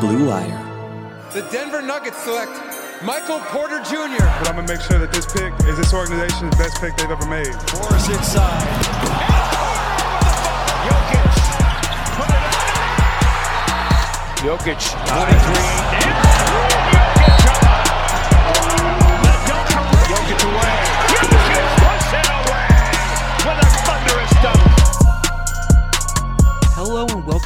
Blue Wire. The Denver Nuggets select Michael Porter Jr. But I'm gonna make sure that this pick is this organization's best pick they've ever made. Morris inside. Jokic. Jokic. 23.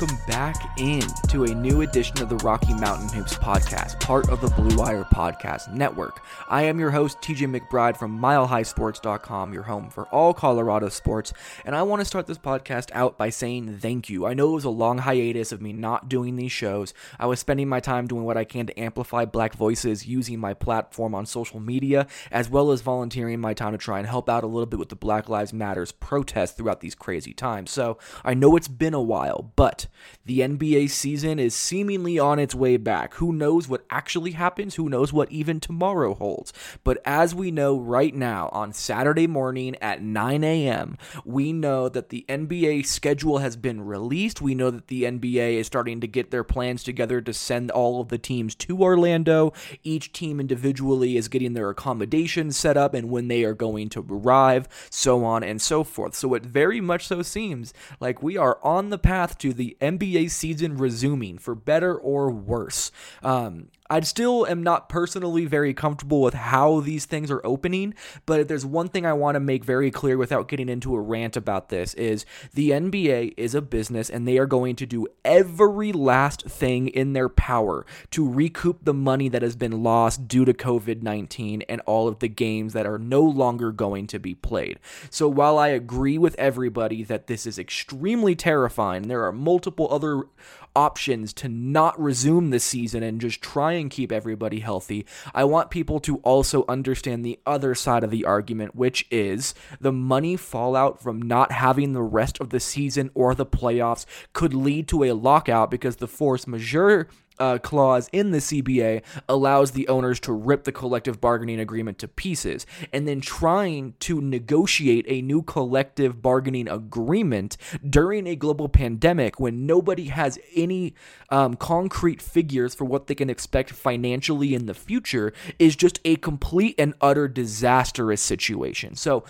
Welcome back in to a new edition of the Rocky Mountain Hoops podcast, part of the Blue Wire Podcast Network. I am your host, TJ McBride from MileHighSports.com, your home for all Colorado sports, and I want to start this podcast out by saying thank you. I know it was a long hiatus of me not doing these shows. I was spending my time doing what I can to amplify black voices, using my platform on social media, as well as volunteering my time to try and help out a little bit with the Black Lives Matters protests throughout these crazy times. So I know it's been a while, but the NBA season is seemingly on its way back. Who knows what actually happens? Who knows what even tomorrow holds? But as we know right now, on Saturday morning at 9 a.m., we know that the NBA schedule has been released. We know that the NBA is starting to get their plans together to send all of the teams to Orlando. Each team individually is getting their accommodations set up and when they are going to arrive, so on and so forth. So it very much so seems like we are on the path to the NBA season resuming for better or worse. Um, I still am not personally very comfortable with how these things are opening, but if there's one thing I want to make very clear without getting into a rant about this is the NBA is a business and they are going to do every last thing in their power to recoup the money that has been lost due to COVID-19 and all of the games that are no longer going to be played. So while I agree with everybody that this is extremely terrifying, there are multiple other options to not resume the season and just try and keep everybody healthy. I want people to also understand the other side of the argument, which is the money fallout from not having the rest of the season or the playoffs could lead to a lockout because the force majeure uh, clause in the CBA allows the owners to rip the collective bargaining agreement to pieces. And then trying to negotiate a new collective bargaining agreement during a global pandemic when nobody has any um, concrete figures for what they can expect financially in the future is just a complete and utter disastrous situation. So,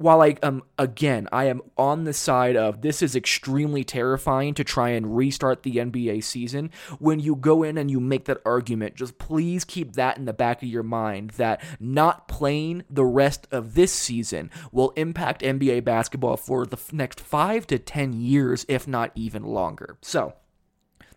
while I um again I am on the side of this is extremely terrifying to try and restart the NBA season when you go in and you make that argument just please keep that in the back of your mind that not playing the rest of this season will impact NBA basketball for the next 5 to 10 years if not even longer. So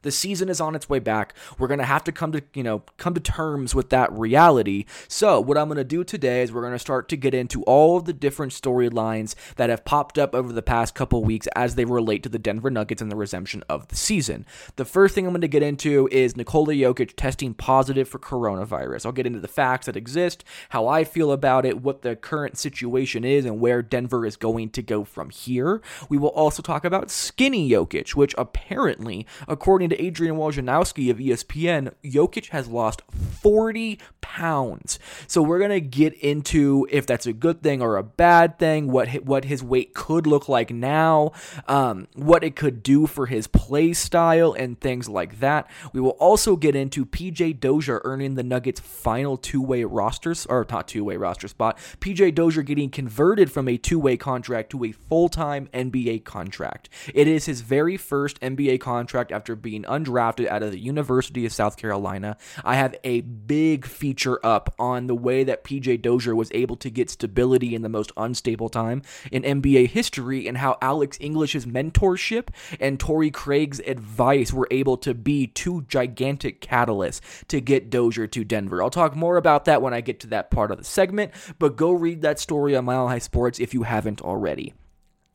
the season is on its way back. We're going to have to come to, you know, come to terms with that reality. So, what I'm going to do today is we're going to start to get into all of the different storylines that have popped up over the past couple weeks as they relate to the Denver Nuggets and the resumption of the season. The first thing I'm going to get into is Nikola Jokic testing positive for coronavirus. I'll get into the facts that exist, how I feel about it, what the current situation is, and where Denver is going to go from here. We will also talk about skinny Jokic, which apparently, according to Adrian Wojnarowski of ESPN, Jokic has lost 40 pounds. So we're going to get into if that's a good thing or a bad thing, what what his weight could look like now, um, what it could do for his play style and things like that. We will also get into PJ Dozier earning the Nuggets final two-way rosters or not two-way roster spot. PJ Dozier getting converted from a two-way contract to a full-time NBA contract. It is his very first NBA contract after being undrafted out of the University of South Carolina. I have a big feature up on the way that PJ Dozier was able to get stability in the most unstable time in NBA history and how Alex English's mentorship and Torrey Craig's advice were able to be two gigantic catalysts to get Dozier to Denver. I'll talk more about that when I get to that part of the segment, but go read that story on Mile High Sports if you haven't already.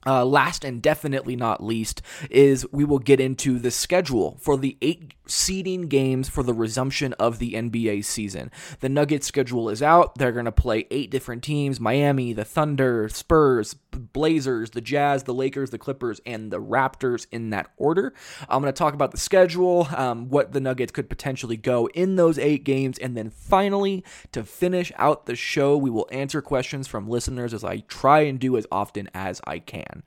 Uh, last and definitely not least is we will get into the schedule for the eight seeding games for the resumption of the NBA season. The Nuggets schedule is out. They're going to play eight different teams Miami, the Thunder, Spurs, Blazers, the Jazz, the Lakers, the Clippers, and the Raptors in that order. I'm going to talk about the schedule, um, what the Nuggets could potentially go in those eight games, and then finally, to finish out the show, we will answer questions from listeners as I try and do as often as I can.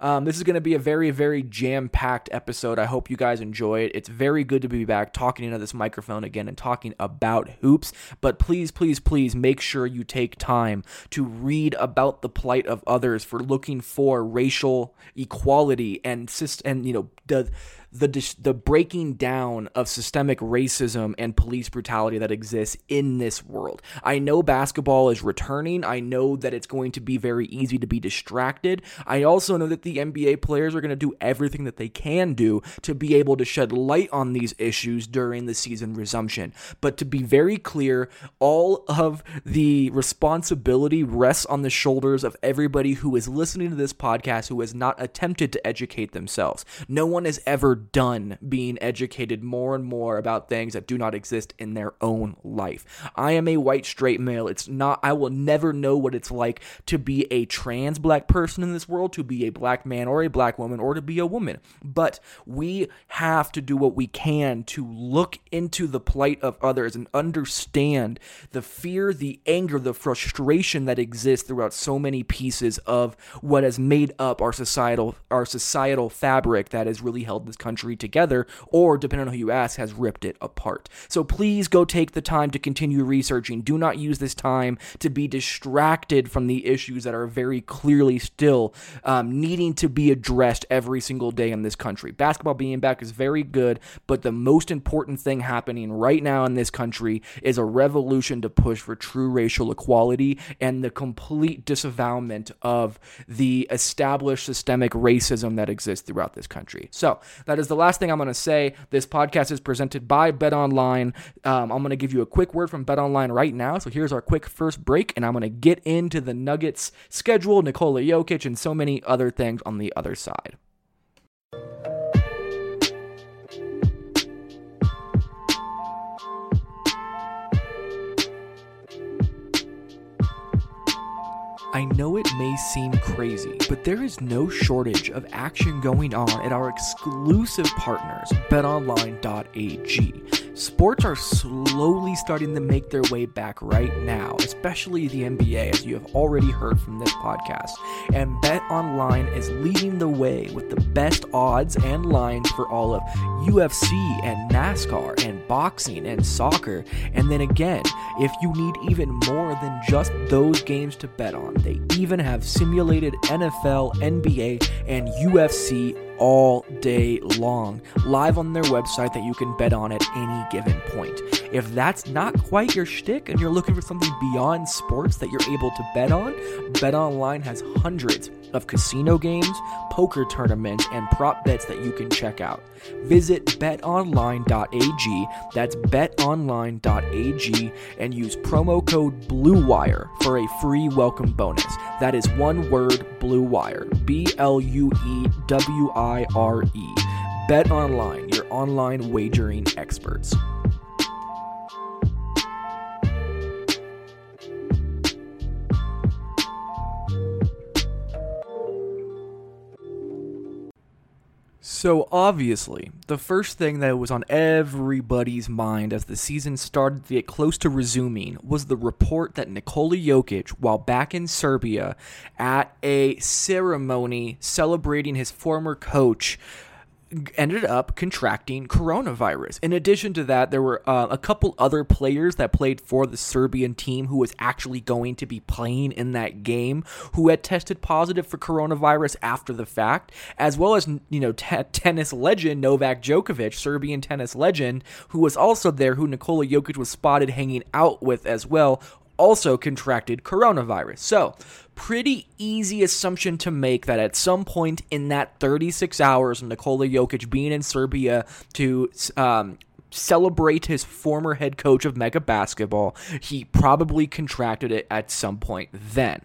Um, this is going to be a very, very jam packed episode. I hope you guys enjoy it. It's very good to be back talking into this microphone again and talking about hoops. But please, please, please make sure you take time to read about the plight of others for looking for racial equality and, and you know, the the the breaking down of systemic racism and police brutality that exists in this world. I know basketball is returning. I know that it's going to be very easy to be distracted. I also know that the NBA players are going to do everything that they can do to be able to shed light on these issues during the season resumption. But to be very clear, all of the responsibility rests on the shoulders of everybody who is listening to this podcast who has not attempted to educate themselves. No one has ever done being educated more and more about things that do not exist in their own life. I am a white straight male. It's not, I will never know what it's like to be a trans black person in this world, to be a black man or a black woman, or to be a woman. But we have to do what we can to look into the plight of others and understand the fear, the anger, the frustration that exists throughout so many pieces of what has made up our societal our societal fabric that has really held this country country together, or depending on who you ask, has ripped it apart. So please go take the time to continue researching. Do not use this time to be distracted from the issues that are very clearly still um, needing to be addressed every single day in this country. Basketball being back is very good, but the most important thing happening right now in this country is a revolution to push for true racial equality and the complete disavowalment of the established systemic racism that exists throughout this country. So that the last thing I'm going to say. This podcast is presented by Bet Online. Um, I'm going to give you a quick word from Bet Online right now. So here's our quick first break, and I'm going to get into the Nuggets schedule, Nikola Jokic, and so many other things on the other side. I know it may seem crazy, but there is no shortage of action going on at our exclusive partners, betonline.ag. Sports are slowly starting to make their way back right now, especially the NBA, as you have already heard from this podcast. And BetOnline is leading the way with the best odds and lines for all of UFC and NASCAR and boxing and soccer. And then again, if you need even more than just those games to bet on, they even have simulated NFL, NBA, and UFC all day long, live on their website that you can bet on at any given point. If that's not quite your shtick and you're looking for something beyond sports that you're able to bet on, BetOnline has hundreds of casino games, poker tournaments, and prop bets that you can check out. Visit betonline.ag, that's betonline.ag, and use promo code BLUEWIRE for a free welcome bonus. That is one word, BLUEWIRE, B L U E W I R E. Bet Online, your online wagering experts. So, obviously, the first thing that was on everybody's mind as the season started to get close to resuming was the report that Nikola Jokic, while back in Serbia at a ceremony celebrating his former coach, ended up contracting coronavirus. In addition to that, there were uh, a couple other players that played for the Serbian team who was actually going to be playing in that game who had tested positive for coronavirus after the fact, as well as you know tennis legend Novak Djokovic, Serbian tennis legend, who was also there, who Nikola Jokic was spotted hanging out with as well, also contracted coronavirus. So, pretty easy assumption to make that at some point in that 36 hours, Nikola Jokic being in Serbia to um, celebrate his former head coach of Mega Basketball, he probably contracted it at some point then.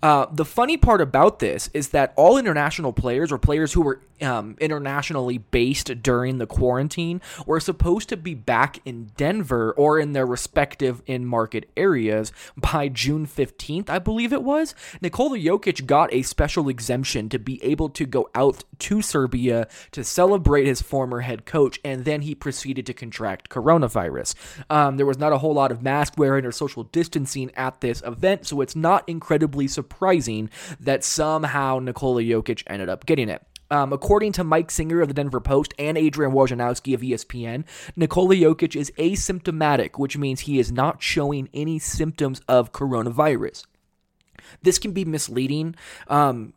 Uh, the funny part about this is that all international players or players who were um, internationally based during the quarantine were supposed to be back in Denver or in their respective in market areas by June 15th, I believe it was. Nikola Jokic got a special exemption to be able to go out to Serbia to celebrate his former head coach, and then he proceeded to contract coronavirus. Um, there was not a whole lot of mask wearing or social distancing at this event, so it's not incredibly surprising that somehow Nikola Jokic ended up getting it. Um, according to Mike Singer of the Denver Post and Adrian Wojnarowski of ESPN, Nikola Jokic is asymptomatic, which means he is not showing any symptoms of coronavirus. This can be misleading. Um,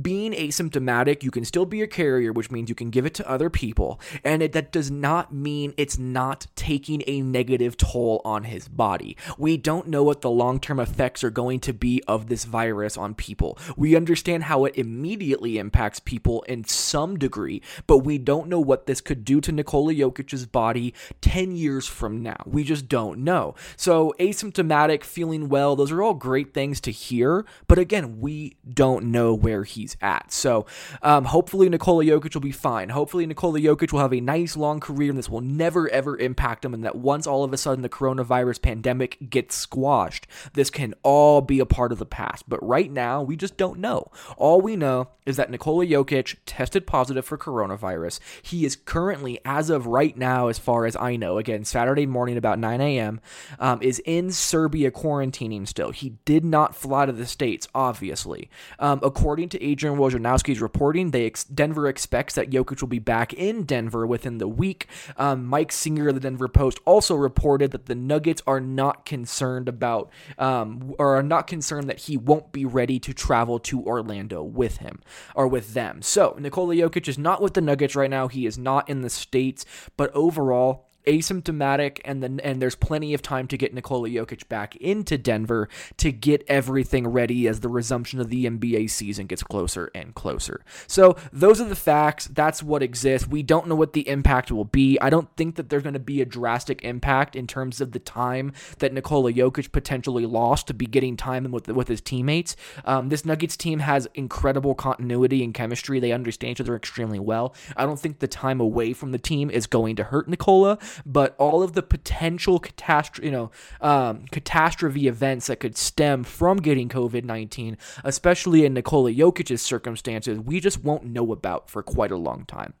being asymptomatic, you can still be a carrier, which means you can give it to other people. And it, that does not mean it's not taking a negative toll on his body. We don't know what the long term effects are going to be of this virus on people. We understand how it immediately impacts people in some degree, but we don't know what this could do to Nikola Jokic's body 10 years from now. We just don't know. So, asymptomatic, feeling well, those are all great things to hear. But again, we don't know where he he's at. So um, hopefully Nikola Jokic will be fine. Hopefully Nikola Jokic will have a nice long career and this will never ever impact him. And that once all of a sudden the coronavirus pandemic gets squashed, this can all be a part of the past. But right now, we just don't know. All we know is that Nikola Jokic tested positive for coronavirus. He is currently, as of right now, as far as I know, again, Saturday morning about 9 a.m., um, is in Serbia quarantining still. He did not fly to the States, obviously. Um, according to Adrian Wojnarowski's reporting, they ex- Denver expects that Jokic will be back in Denver within the week. Um, Mike Singer of the Denver Post also reported that the Nuggets are not concerned about, um, or are not concerned that he won't be ready to travel to Orlando with him or with them. So Nikola Jokic is not with the Nuggets right now. He is not in the States, but overall, asymptomatic and then and there's plenty of time to get Nikola Jokic back into Denver to get everything ready as the resumption of the NBA season gets closer and closer. So those are the facts. That's what exists. We don't know what the impact will be. I don't think that there's going to be a drastic impact in terms of the time that Nikola Jokic potentially lost to be getting time with with his teammates. Um, this Nuggets team has incredible continuity and chemistry. They understand each other extremely well. I don't think the time away from the team is going to hurt Nikola but all of the potential catastrophe, you know, um, catastrophe events that could stem from getting COVID nineteen, especially in Nikola Jokic's circumstances, we just won't know about for quite a long time.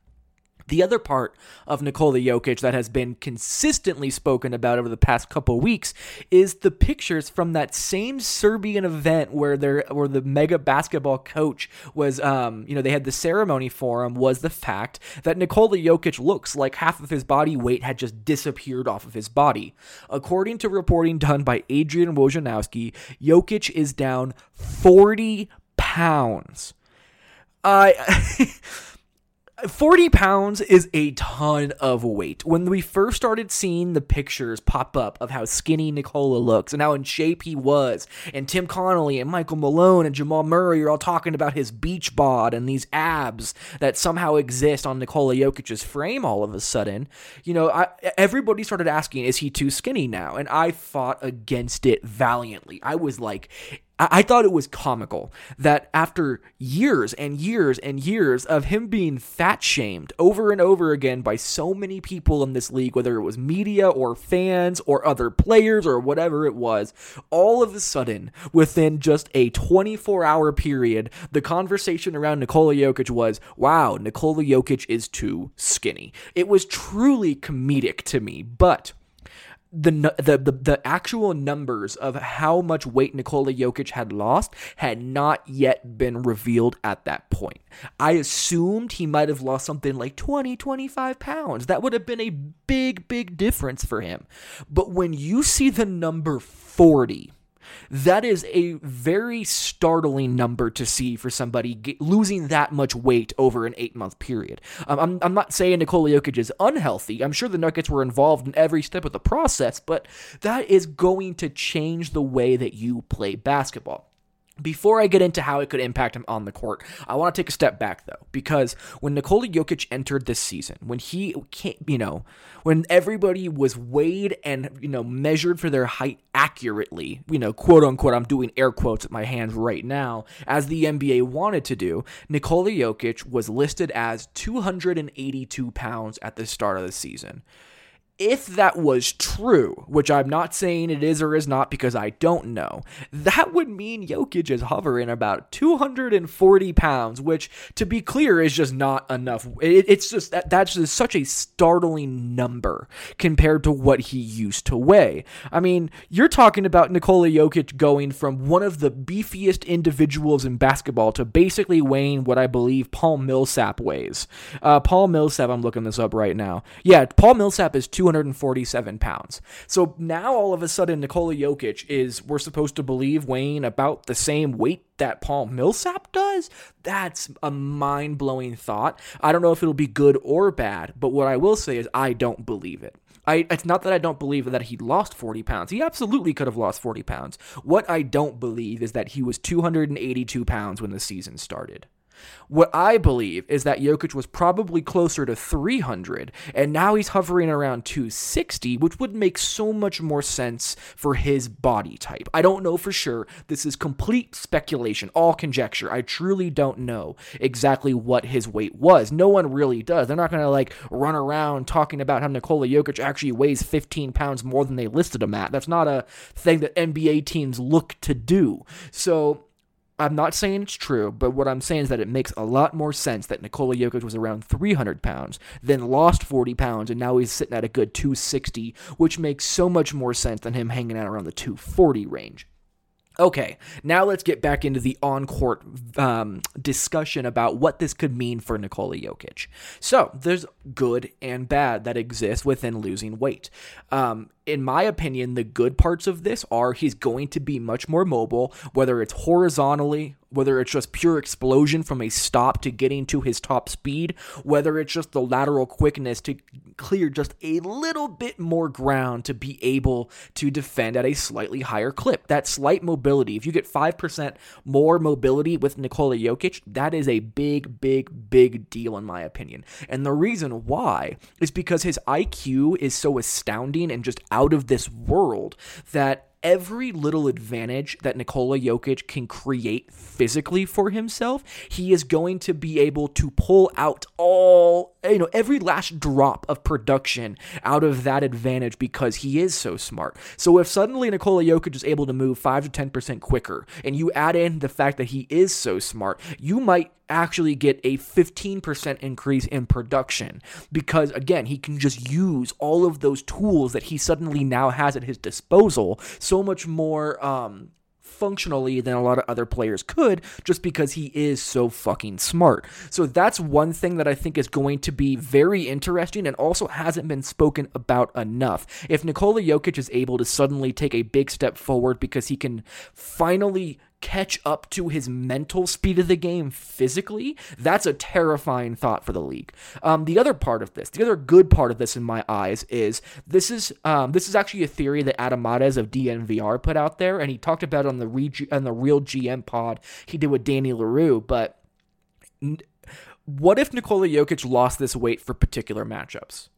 The other part of Nikola Jokic that has been consistently spoken about over the past couple weeks is the pictures from that same Serbian event where there where the mega basketball coach was um, you know they had the ceremony for him was the fact that Nikola Jokic looks like half of his body weight had just disappeared off of his body. According to reporting done by Adrian Wojnarowski, Jokic is down 40 pounds. I 40 pounds is a ton of weight. When we first started seeing the pictures pop up of how skinny Nikola looks and how in shape he was, and Tim Connolly and Michael Malone and Jamal Murray are all talking about his beach bod and these abs that somehow exist on Nikola Jokic's frame all of a sudden, you know, I, everybody started asking, is he too skinny now? And I fought against it valiantly. I was like, I, thought it was comical that after years and years and years of him being fat shamed over and over again by so many people in this league, whether it was media or fans or other players or whatever it was, all of a sudden, within just a 24 hour period, the conversation around Nikola Jokic was, wow, Nikola Jokic is too skinny. It was truly comedic to me, but the, the the the actual numbers of how much weight Nikola Jokic had lost had not yet been revealed at that point. I assumed he might have lost something like 20 25 pounds. That would have been a big big difference for him. But when you see the number 40 that is a very startling number to see for somebody get, losing that much weight over an eight month period. Um, I'm, I'm not saying Nikola Jokic is unhealthy. I'm sure the Nuggets were involved in every step of the process, but that is going to change the way that you play basketball. Before I get into how it could impact him on the court, I want to take a step back though, because when Nikola Jokic entered this season, when he, you know, when everybody was weighed and, you know, measured for their height accurately, you know, quote unquote, I'm doing air quotes at my hands right now, as the NBA wanted to do, Nikola Jokic was listed as 282 pounds at the start of the season if that was true, which I'm not saying it is or is not because I don't know, that would mean Jokic is hovering about 240 pounds, which, to be clear, is just not enough. It, it's just that that's just such a startling number compared to what he used to weigh. I mean, you're talking about Nikola Jokic going from one of the beefiest individuals in basketball to basically weighing what I believe Paul Millsap weighs. Uh, Paul Millsap, I'm looking this up right now. Yeah, Paul Millsap is 200. 247 pounds. So now all of a sudden, Nikola Jokic is, we're supposed to believe, weighing about the same weight that Paul Millsap does? That's a mind blowing thought. I don't know if it'll be good or bad, but what I will say is I don't believe it. I, it's not that I don't believe that he lost 40 pounds. He absolutely could have lost 40 pounds. What I don't believe is that he was 282 pounds when the season started. What I believe is that Jokic was probably closer to 300, and now he's hovering around 260, which would make so much more sense for his body type. I don't know for sure. This is complete speculation, all conjecture. I truly don't know exactly what his weight was. No one really does. They're not going to like run around talking about how Nikola Jokic actually weighs 15 pounds more than they listed him at. That's not a thing that NBA teams look to do. So I'm not saying it's true, but what I'm saying is that it makes a lot more sense that Nikola Jokic was around 300 pounds, then lost 40 pounds, and now he's sitting at a good 260, which makes so much more sense than him hanging out around the 240 range. Okay, now let's get back into the on court um, discussion about what this could mean for Nikola Jokic. So, there's good and bad that exist within losing weight. Um, in my opinion, the good parts of this are he's going to be much more mobile, whether it's horizontally, whether it's just pure explosion from a stop to getting to his top speed, whether it's just the lateral quickness to clear just a little bit more ground to be able to defend at a slightly higher clip. That slight mobility, if you get 5% more mobility with Nikola Jokic, that is a big, big, big deal in my opinion. And the reason why is because his IQ is so astounding and just out of this world that every little advantage that Nikola Jokic can create physically for himself, he is going to be able to pull out all, you know, every last drop of production out of that advantage because he is so smart. So if suddenly Nikola Jokic is able to move 5 to 10% quicker and you add in the fact that he is so smart, you might actually get a 15% increase in production because again he can just use all of those tools that he suddenly now has at his disposal so much more um, functionally than a lot of other players could just because he is so fucking smart. So that's one thing that I think is going to be very interesting and also hasn't been spoken about enough. If Nikola Jokic is able to suddenly take a big step forward because he can finally catch up to his mental speed of the game physically, that's a terrifying thought for the league. Um, the other part of this, the other good part of this in my eyes is this is um, this is actually a theory that Adam Mares of DNVR put out there, and he talked about on the re- on the RealGM pod he did with Danny Leroux. But what if Nikola Jokic lost this weight for particular matchups?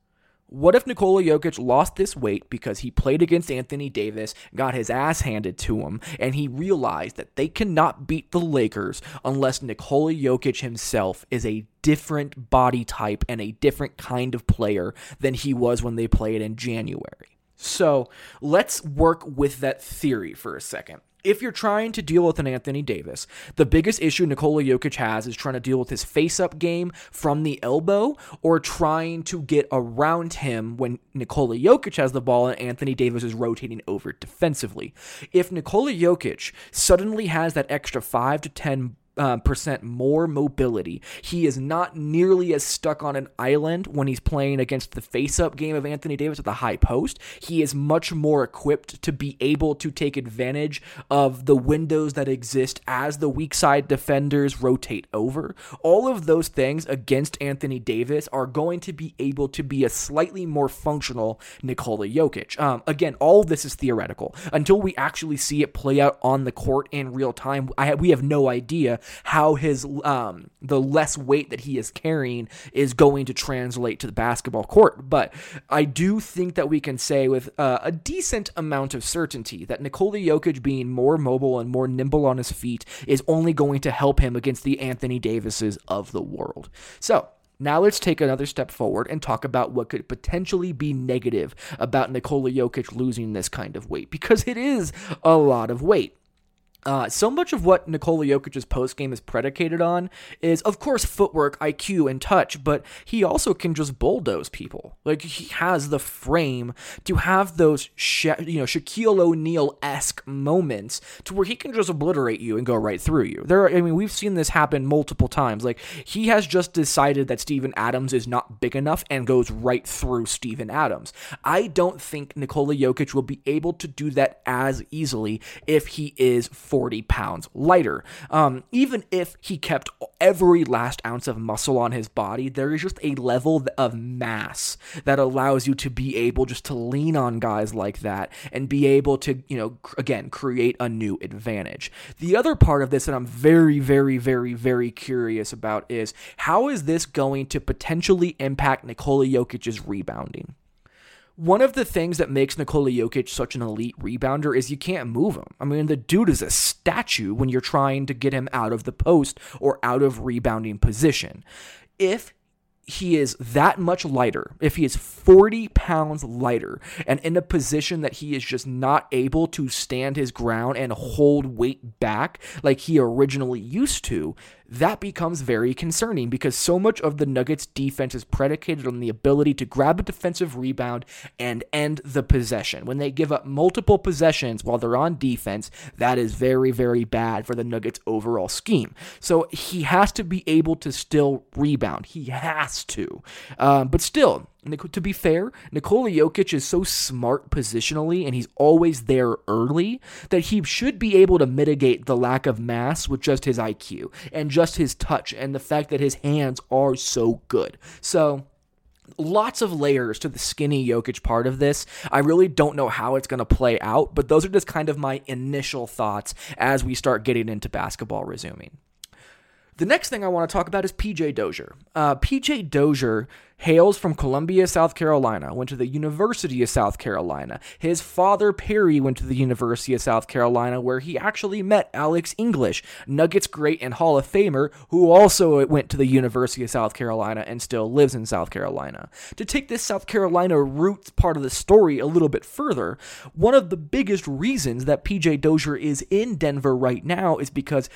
What if Nikola Jokic lost this weight because he played against Anthony Davis, got his ass handed to him, and he realized that they cannot beat the Lakers unless Nikola Jokic himself is a different body type and a different kind of player than he was when they played in January? So let's work with that theory for a second if you're trying to deal with an Anthony Davis, the biggest issue Nikola Jokic has is trying to deal with his face up game from the elbow or trying to get around him when Nikola Jokic has the ball and Anthony Davis is rotating over defensively. If Nikola Jokic suddenly has that extra 5 to 10 uh, percent more mobility. He is not nearly as stuck on an island when he's playing against the face-up game of Anthony Davis at the high post. He is much more equipped to be able to take advantage of the windows that exist as the weak side defenders rotate over. All of those things against Anthony Davis are going to be able to be a slightly more functional Nikola Jokic. Um, again, all this is theoretical until we actually see it play out on the court in real time. I we have no idea how his um, the less weight that he is carrying is going to translate to the basketball court. But I do think that we can say with uh, a decent amount of certainty that Nikola Jokic being more mobile and more nimble on his feet is only going to help him against the Anthony Davises of the world. So. Now let's take another step forward and talk about what could potentially be negative about Nikola Jokic losing this kind of weight because it is a lot of weight. Uh, so much of what Nikola Jokic's post game is predicated on is, of course, footwork, IQ, and touch, but he also can just bulldoze people. Like he has the frame to have those, Sha- you know, Shaquille O'Neal esque moments to where he can just obliterate you and go right through you. There, are, I mean, we've seen this happen multiple times. Like he has just decided that Steven Adams is not big enough and goes right through Steven Adams. I don't think Nikola Jokic will be able to do that as easily if he is 40 pounds lighter. Um, even if he kept every last ounce of muscle on his body, there is just a level of mass that allows you to be able just to lean on guys like that and be able to, you know, again, create a new advantage. The other part of this that I'm very, very, very, very curious about is how is this going to potentially impact Nikola Jokic's rebounding? One of the things that makes Nikola Jokic such an elite rebounder is you can't move him. I mean, the dude is a statue when you're trying to get him out of the post or out of rebounding position. If he is that much lighter, if he is 40 pounds lighter and in a position that he is just not able to stand his ground and hold weight back like he originally used to, that becomes very concerning because so much of the Nuggets defense is predicated on the ability to grab a defensive rebound and end the possession. When they give up multiple possessions while they're on defense, that is very, very bad for the Nuggets' overall scheme. So he has to be able to still rebound. He has to. Um, but still, to be fair, Nikola Jokic is so smart positionally and he's always there early that he should be able to mitigate the lack of mass with just his IQ and just his touch and the fact that his hands are so good. So, lots of layers to the skinny Jokic part of this. I really don't know how it's going to play out, but those are just kind of my initial thoughts as we start getting into basketball resuming. The next thing I want to talk about is PJ Dozier. Uh, PJ Dozier hails from Columbia, South Carolina, went to the University of South Carolina. His father, Perry, went to the University of South Carolina, where he actually met Alex English, Nuggets great and Hall of Famer, who also went to the University of South Carolina and still lives in South Carolina. To take this South Carolina roots part of the story a little bit further, one of the biggest reasons that PJ Dozier is in Denver right now is because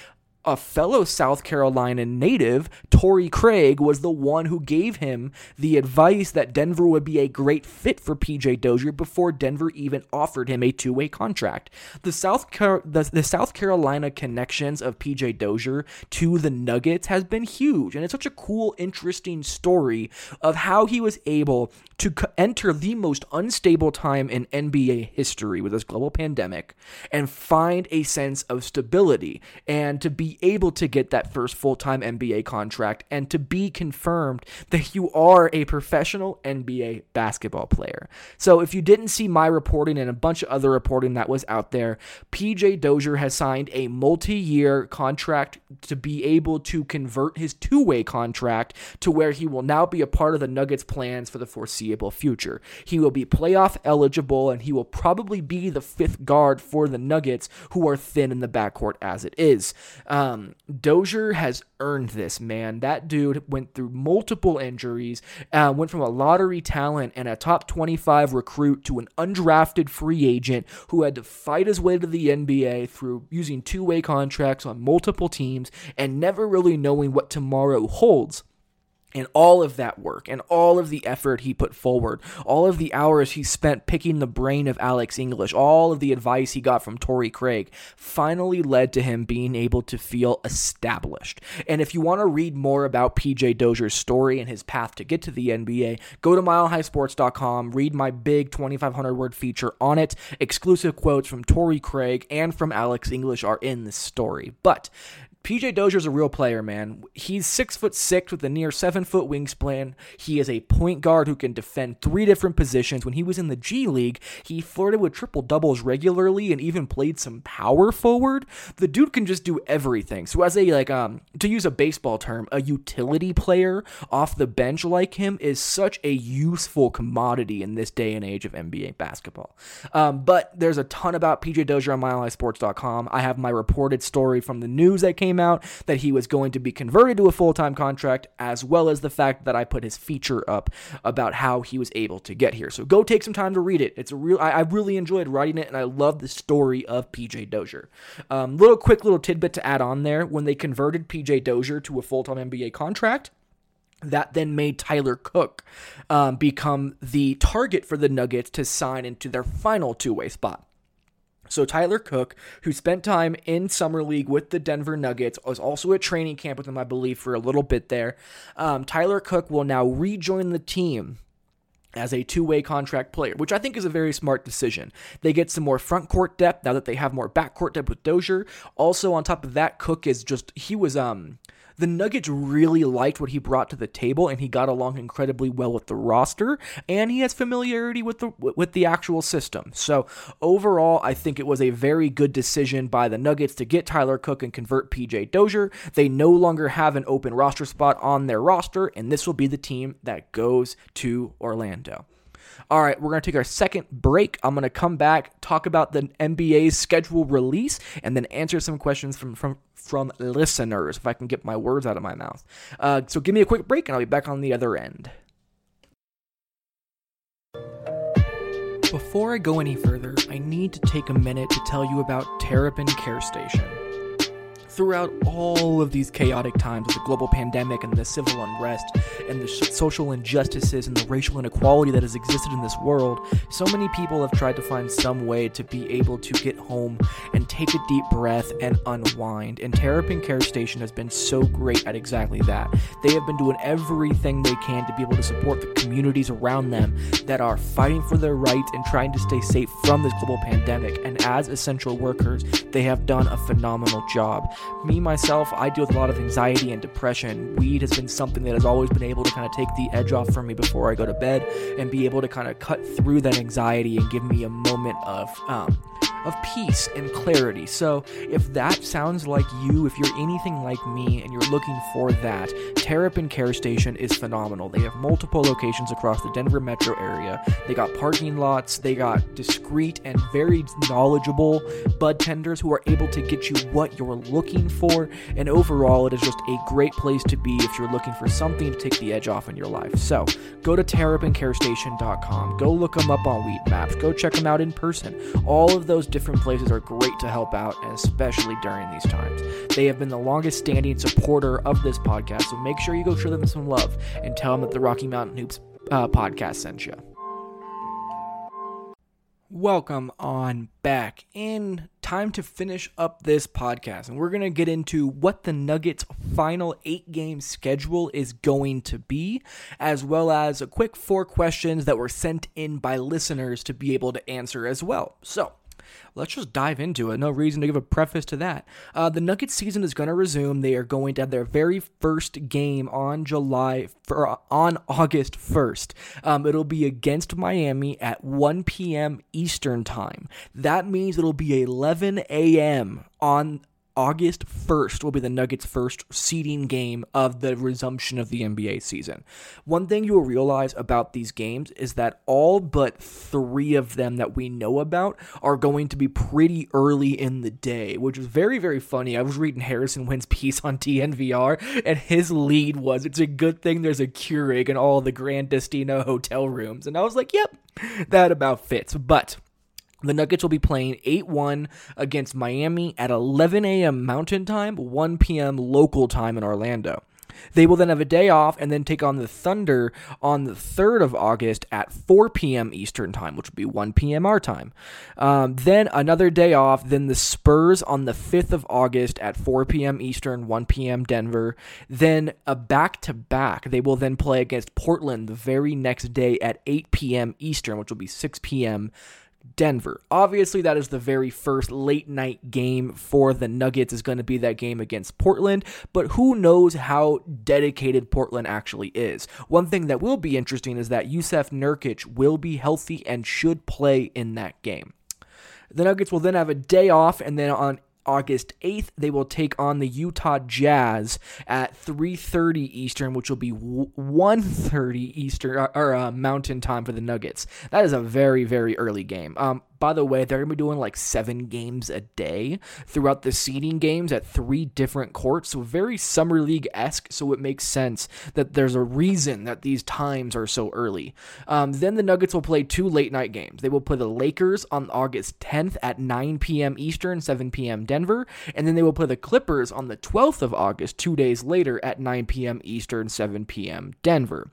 a fellow South Carolina native, Torrey Craig, was the one who gave him the advice that Denver would be a great fit for PJ Dozier before Denver even offered him a two way contract. The South, Car- the, the South Carolina connections of PJ Dozier to the Nuggets has been huge, and it's such a cool, interesting story of how he was able to enter the most unstable time in NBA history with this global pandemic and find a sense of stability and to be able to get that first full time NBA contract and to be confirmed that you are a professional NBA basketball player. So if you didn't see my reporting and a bunch of other reporting that was out there, PJ Dozier has signed a multi year contract to be able to convert his two way contract to where he will now be a part of the Nuggets' plans for the foreseeable future. He will be playoff eligible and he will probably be the fifth guard for the Nuggets, who are thin in the backcourt as it is. Um, Dozier has earned this, man. That dude went through multiple injuries, uh, went from a lottery talent and a top 25 recruit to an undrafted free agent who had to fight his way to the NBA through using two way contracts on multiple teams and never really knowing what tomorrow holds and all of that work and all of the effort he put forward, all of the hours he spent picking the brain of Alex English, all of the advice he got from Torrey Craig finally led to him being able to feel established. And if you want to read more about PJ Dozier's story and his path to get to the NBA, go to milehighsports.com, read my big 2,500 word feature on it. Exclusive quotes from Torrey Craig and from Alex English are in the story. But PJ Dozier's a real player, man. He's six foot six with a near seven foot wingspan. He is a point guard who can defend three different positions. When he was in the G League, he flirted with triple doubles regularly and even played some power forward. The dude can just do everything. So as a like um to use a baseball term, a utility player off the bench like him is such a useful commodity in this day and age of NBA basketball. Um, but there's a ton about PJ Dozier on MileHighSports.com. I have my reported story from the news that came came out that he was going to be converted to a full time contract, as well as the fact that I put his feature up about how he was able to get here. So go take some time to read it. It's a real. I, I really enjoyed writing it, and I love the story of PJ Dozier. Um, little quick little tidbit to add on there: when they converted PJ Dozier to a full time NBA contract that then made Tyler Cook um, become the target for the Nuggets to sign into their final two way spot. So Tyler Cook, who spent time in summer league with the Denver Nuggets, was also at training camp with them, I believe, for a little bit there. Um, Tyler Cook will now rejoin the team as a two-way contract player, which I think is a very smart decision. They get some more front court depth now that they have more back court depth with Dozier. Also, on top of that, Cook is just he was um the Nuggets really liked what he brought to the table, and he got along incredibly well with the roster, and he has familiarity with the with the actual system. So overall, I think it was a very good decision by the Nuggets to get Tyler Cook and convert PJ Dozier. They no longer have an open roster spot on their roster, and this will be the team that goes to Orlando. All right, we're going to take our second break. I'm going to come back, talk about the NBA's schedule release, and then answer some questions from, from, from listeners if I can get my words out of my mouth. Uh, so give me a quick break, and I'll be back on the other end. Before I go any further, I need to take a minute to tell you about Terrapin Care Station throughout all of these chaotic times the global pandemic and the civil unrest and the social injustices and the racial inequality that has existed in this world, so many people have tried to find some way to be able to get home and take a deep breath and unwind. And Terrapin Care Station has been so great at exactly that. They have been doing everything they can to be able to support the communities around them that are fighting for their rights and trying to stay safe from this global pandemic. And as essential workers, they have done a phenomenal job me myself, I deal with a lot of anxiety and depression. Weed has been something that has always been able to kind of take the edge off from me before I go to bed and be able to kind of cut through that anxiety and give me a moment of um, of peace and clarity. So, if that sounds like you, if you're anything like me and you're looking for that, Terrapin Care Station is phenomenal. They have multiple locations across the Denver metro area. They got parking lots, they got discreet and very knowledgeable bud tenders who are able to get you what you're looking for. And overall, it is just a great place to be if you're looking for something to take the edge off in your life. So, go to terrapincarestation.com. Go look them up on Weed Maps. Go check them out in person. All of those different places are great to help out, especially during these times. They have been the longest standing supporter of this podcast, so make sure you go show them some love and tell them that the Rocky Mountain Hoops uh, podcast sent you. Welcome on back. In time to finish up this podcast, and we're going to get into what the Nuggets' final eight game schedule is going to be, as well as a quick four questions that were sent in by listeners to be able to answer as well. So, let's just dive into it. No reason to give a preface to that. Uh, the Nuggets season is going to resume. They are going to have their very first game on July for on August 1st. Um, it'll be against Miami at 1 p.m. Eastern time. That means it'll be 11 a.m. on August 1st will be the Nuggets' first seeding game of the resumption of the NBA season. One thing you will realize about these games is that all but three of them that we know about are going to be pretty early in the day, which is very, very funny. I was reading Harrison Wind's piece on DNVR, and his lead was it's a good thing there's a Keurig in all the Gran Destino hotel rooms. And I was like, yep, that about fits. But the Nuggets will be playing 8 1 against Miami at 11 a.m. Mountain Time, 1 p.m. local time in Orlando. They will then have a day off and then take on the Thunder on the 3rd of August at 4 p.m. Eastern Time, which would be 1 p.m. our time. Um, then another day off. Then the Spurs on the 5th of August at 4 p.m. Eastern, 1 p.m. Denver. Then a back to back. They will then play against Portland the very next day at 8 p.m. Eastern, which will be 6 p.m. Denver. Obviously, that is the very first late night game for the Nuggets, is going to be that game against Portland, but who knows how dedicated Portland actually is. One thing that will be interesting is that Jusuf Nurkic will be healthy and should play in that game. The Nuggets will then have a day off, and then on August 8th, they will take on the Utah Jazz at 3:30 Eastern, which will be 1:30 Eastern or, or uh, Mountain Time for the Nuggets. That is a very very early game. Um, by the way, they're going to be doing like seven games a day throughout the seeding games at three different courts. So, very Summer League esque. So, it makes sense that there's a reason that these times are so early. Um, then the Nuggets will play two late night games. They will play the Lakers on August 10th at 9 p.m. Eastern, 7 p.m. Denver. And then they will play the Clippers on the 12th of August, two days later at 9 p.m. Eastern, 7 p.m. Denver.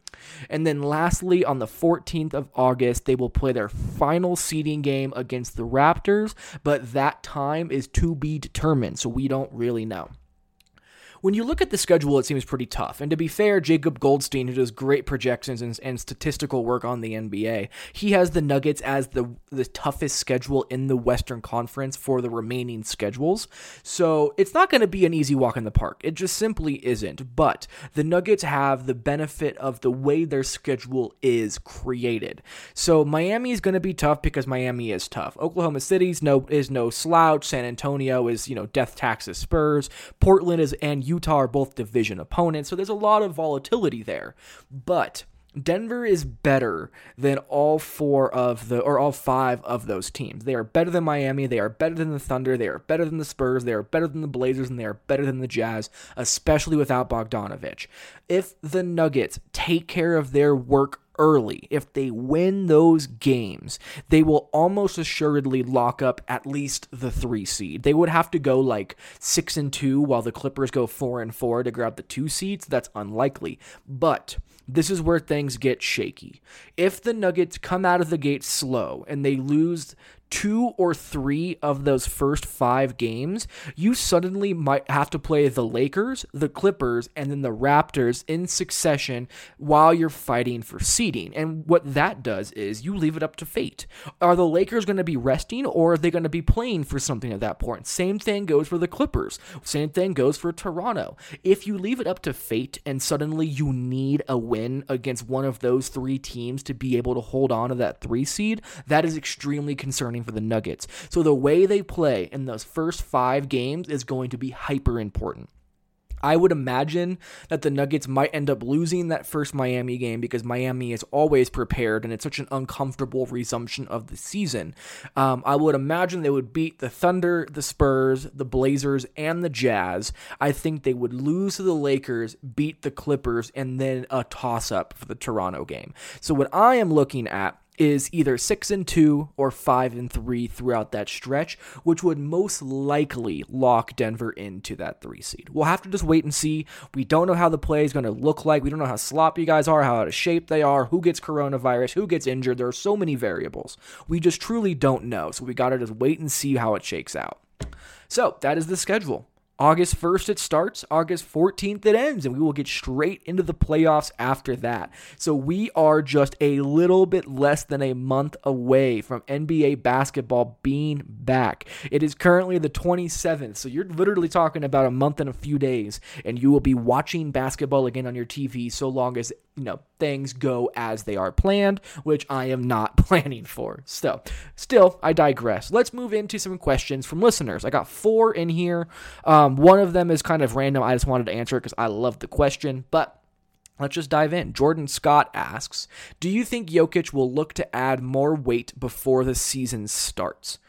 And then lastly, on the 14th of August, they will play their final seeding game against the Raptors, but that time is to be determined, so we don't really know when you look at the schedule, it seems pretty tough. And to be fair, Jacob Goldstein, who does great projections and, and, statistical work on the NBA, he has the Nuggets as the the toughest schedule in the Western Conference for the remaining schedules. So it's not going to be an easy walk in the park. It just simply isn't. But the Nuggets have the benefit of the way their schedule is created. So Miami is going to be tough because Miami is tough. Oklahoma City's no is no slouch. San Antonio is you know death taxes Spurs. Portland is and Utah are both division opponents, so there's a lot of volatility there. But Denver is better than all four of the or all five of those teams. They are better than Miami, they are better than the Thunder, they are better than the Spurs, they are better than the Blazers and they are better than the Jazz, especially without Bogdanovich. If the Nuggets take care of their work early, if they win those games, they will almost assuredly lock up at least the three seed. They would have to go like six and two while the Clippers go four and four to grab the two seeds. That's unlikely. But this is where things get shaky. If the Nuggets come out of the gate slow and they lose two or three of those first five games, you suddenly might have to play the Lakers, the Clippers, and then the Raptors in succession while you're fighting for seeding. And what that does is you leave it up to fate. Are the Lakers going to be resting or are they going to be playing for something at that point? Same thing goes for the Clippers. Same thing goes for Toronto. If you leave it up to fate and suddenly you need a win against one of those three teams to be able to hold on to that three seed, that is extremely concerning for the Nuggets. So the way they play in those first five games is going to be hyper important. I would imagine that the Nuggets might end up losing that first Miami game because Miami is always prepared and it's such an uncomfortable resumption of the season. Um, I would imagine they would beat the Thunder, the Spurs, the Blazers, and the Jazz. I think they would lose to the Lakers, beat the Clippers, and then a toss up for the Toronto game. So, what I am looking at is either 6 and 2 or 5 and 3 throughout that stretch, which would most likely lock Denver into that 3 seed. We'll have to just wait and see. We don't know how the play is going to look like. We don't know how sloppy guys are, how out of shape they are, who gets coronavirus, who gets injured. There are so many variables. We just truly don't know. So we got to just wait and see how it shakes out. So, that is the schedule. August 1st it starts, August 14th it ends, and we will get straight into the playoffs after that. So we are just a little bit less than a month away from NBA basketball being back. It is currently the 27th, so you're literally talking about a month and a few days, and you will be watching basketball again on your TV so long as you know things go as they are planned, which I am not planning for. So, still, I digress. Let's move into some questions from listeners. I got four in here. Um, one of them is kind of random. I just wanted to answer it because I love the question, but. Let's just dive in. Jordan Scott asks Do you think Jokic will look to add more weight before the season starts?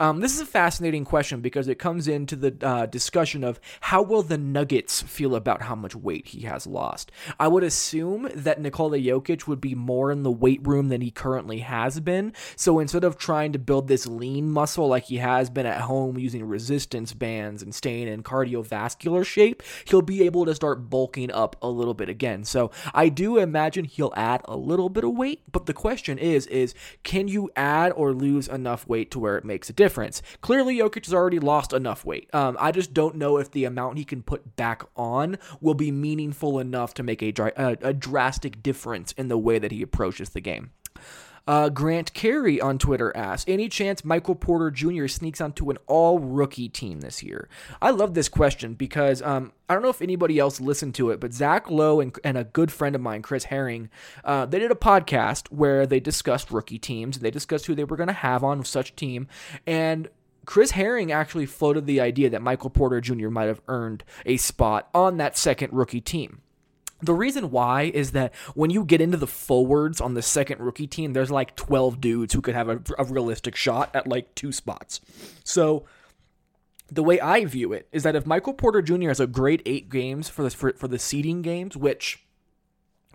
Um, this is a fascinating question because it comes into the uh, discussion of how will the Nuggets feel about how much weight he has lost. I would assume that Nikola Jokic would be more in the weight room than he currently has been. So instead of trying to build this lean muscle like he has been at home using resistance bands and staying in cardiovascular shape, he'll be able to start bulking up a little bit again. So I do imagine he'll add a little bit of weight, but the question is, is can you add or lose enough weight to where it makes a difference? Difference. Clearly, Jokic has already lost enough weight. Um, I just don't know if the amount he can put back on will be meaningful enough to make a, a, a drastic difference in the way that he approaches the game. Uh, Grant Carey on Twitter asks, any chance Michael Porter Jr. sneaks onto an all rookie team this year? I love this question because um, I don't know if anybody else listened to it, but Zach Lowe and, and a good friend of mine, Chris Herring, uh, they did a podcast where they discussed rookie teams. and They discussed who they were going to have on such team. And Chris Herring actually floated the idea that Michael Porter Jr. might have earned a spot on that second rookie team. The reason why is that when you get into the forwards on the second rookie team, there's like 12 dudes who could have a, a, realistic shot at like two spots. So the way I view it is that if Michael Porter Jr. has a great eight games for the for, for the seeding games, which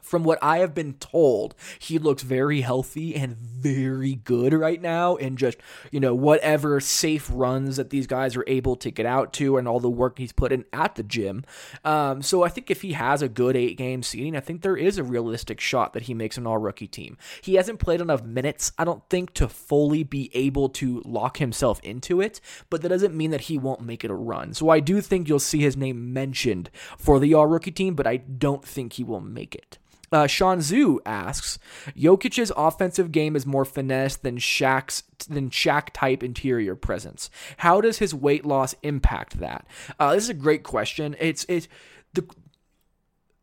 from what I have been told, he looks very healthy and very good right now. And just, you know, whatever safe runs that these guys are able to get out to and all the work he's put in at the gym. Um, so I think if he has a good eight game seeding, I think there is a realistic shot that he makes an all rookie team. He hasn't played enough minutes, I don't think, to fully be able to lock himself into it, but that doesn't mean that he won't make it a run. So I do think you'll see his name mentioned for the all rookie team, but I don't think he will make it. Uh, Sean Zhu asks, Jokic's offensive game is more finesse than Shaq's than Shaq type interior presence. How does his weight loss impact that? Uh, this is a great question. It's it's the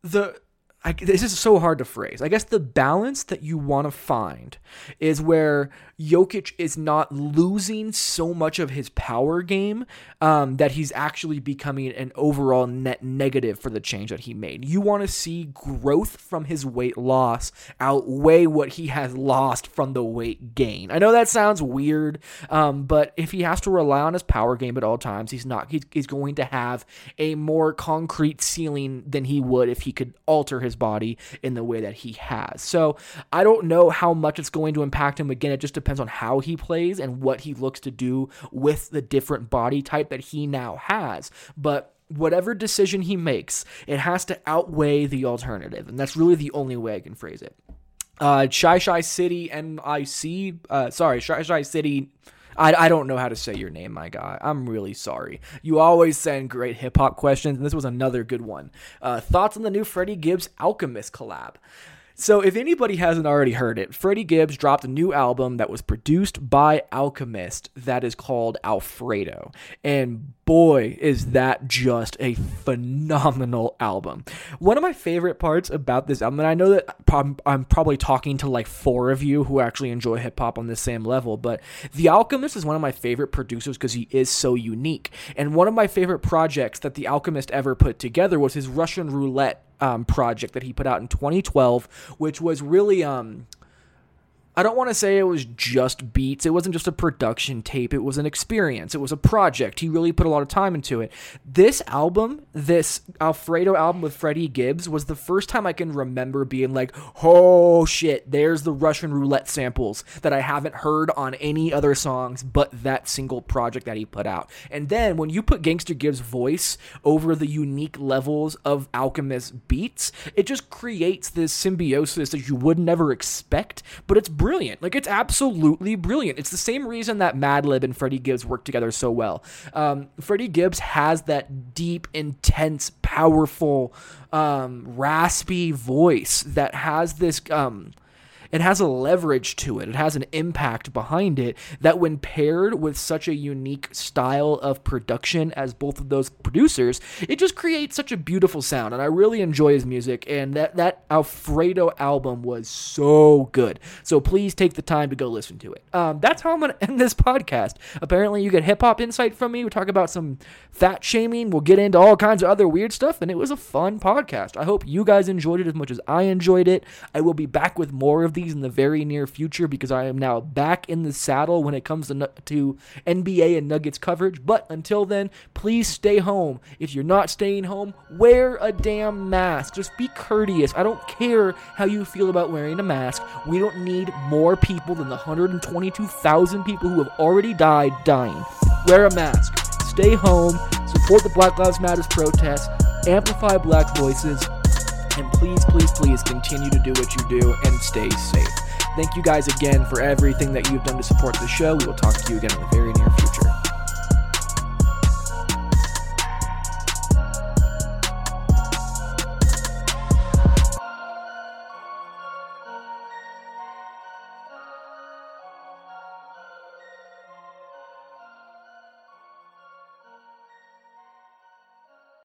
the I, this is so hard to phrase. I guess the balance that you want to find is where Jokic is not losing so much of his power game um, that he's actually becoming an overall net negative for the change that he made. You want to see growth from his weight loss outweigh what he has lost from the weight gain. I know that sounds weird, um, but if he has to rely on his power game at all times, he's not. He's, he's going to have a more concrete ceiling than he would if he could alter his body in the way that he has. So I don't know how much it's going to impact him. Again, it just depends on how he plays and what he looks to do with the different body type that he now has. But whatever decision he makes, it has to outweigh the alternative. And that's really the only way I can phrase it. Uh, Shy Shy City NIC, uh, sorry, Shy Shy City. I, I don't know how to say your name, my guy. I'm really sorry. You always send great hip hop questions, and this was another good one. Uh, thoughts on the new Freddie Gibbs Alchemist collab? So, if anybody hasn't already heard it, Freddie Gibbs dropped a new album that was produced by Alchemist that is called Alfredo. And boy, is that just a phenomenal album. One of my favorite parts about this album, and I know that I'm probably talking to like four of you who actually enjoy hip hop on the same level, but The Alchemist is one of my favorite producers because he is so unique. And one of my favorite projects that The Alchemist ever put together was his Russian Roulette um, project that he put out in 2012, which was really um, I don't want to say it was just beats. It wasn't just a production tape. It was an experience. It was a project. He really put a lot of time into it. This album, this Alfredo album with Freddie Gibbs, was the first time I can remember being like, oh shit, there's the Russian roulette samples that I haven't heard on any other songs but that single project that he put out. And then when you put Gangsta Gibbs' voice over the unique levels of Alchemist beats, it just creates this symbiosis that you would never expect, but it's. Like it's absolutely brilliant. It's the same reason that Madlib and Freddie Gibbs work together so well. Um, Freddie Gibbs has that deep, intense, powerful, um, raspy voice that has this. Um, it has a leverage to it. It has an impact behind it that, when paired with such a unique style of production as both of those producers, it just creates such a beautiful sound. And I really enjoy his music. And that, that Alfredo album was so good. So please take the time to go listen to it. Um, that's how I'm going to end this podcast. Apparently, you get hip hop insight from me. We talk about some fat shaming. We'll get into all kinds of other weird stuff. And it was a fun podcast. I hope you guys enjoyed it as much as I enjoyed it. I will be back with more of these in the very near future because I am now back in the saddle when it comes to, to NBA and Nuggets coverage. But until then, please stay home. If you're not staying home, wear a damn mask. Just be courteous. I don't care how you feel about wearing a mask. We don't need more people than the 122,000 people who have already died dying. Wear a mask. Stay home. Support the Black Lives Matters protests. Amplify black voices and please, please, please continue to do what you do and stay safe. Thank you guys again for everything that you've done to support the show. We will talk to you again in the very near future.